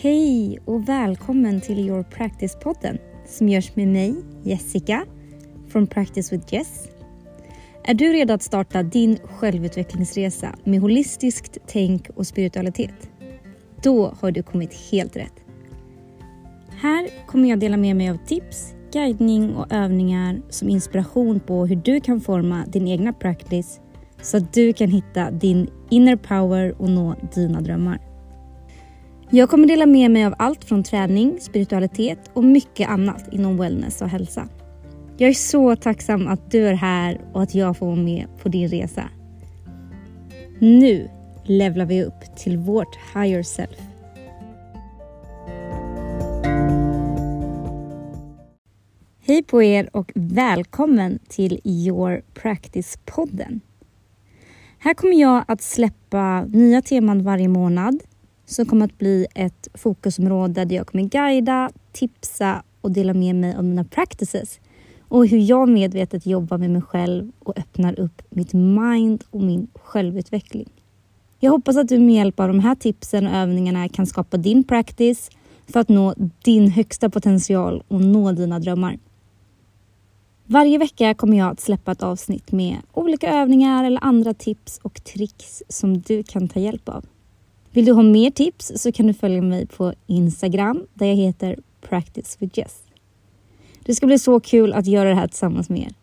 Hej och välkommen till Your Practice-podden som görs med mig, Jessica, från Practice with Jess. Är du redo att starta din självutvecklingsresa med holistiskt tänk och spiritualitet? Då har du kommit helt rätt. Här kommer jag dela med mig av tips, guidning och övningar som inspiration på hur du kan forma din egna practice så att du kan hitta din inner power och nå dina drömmar. Jag kommer dela med mig av allt från träning, spiritualitet och mycket annat inom wellness och hälsa. Jag är så tacksam att du är här och att jag får vara med på din resa. Nu levlar vi upp till vårt higher self. Hej på er och välkommen till Your Practice-podden. Här kommer jag att släppa nya teman varje månad som kommer att bli ett fokusområde där jag kommer guida, tipsa och dela med mig av mina practices och hur jag medvetet jobbar med mig själv och öppnar upp mitt mind och min självutveckling. Jag hoppas att du med hjälp av de här tipsen och övningarna kan skapa din practice för att nå din högsta potential och nå dina drömmar. Varje vecka kommer jag att släppa ett avsnitt med olika övningar eller andra tips och tricks som du kan ta hjälp av. Vill du ha mer tips så kan du följa mig på Instagram där jag heter Practice with Jess. Det ska bli så kul att göra det här tillsammans med er.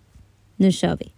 Nu kör vi!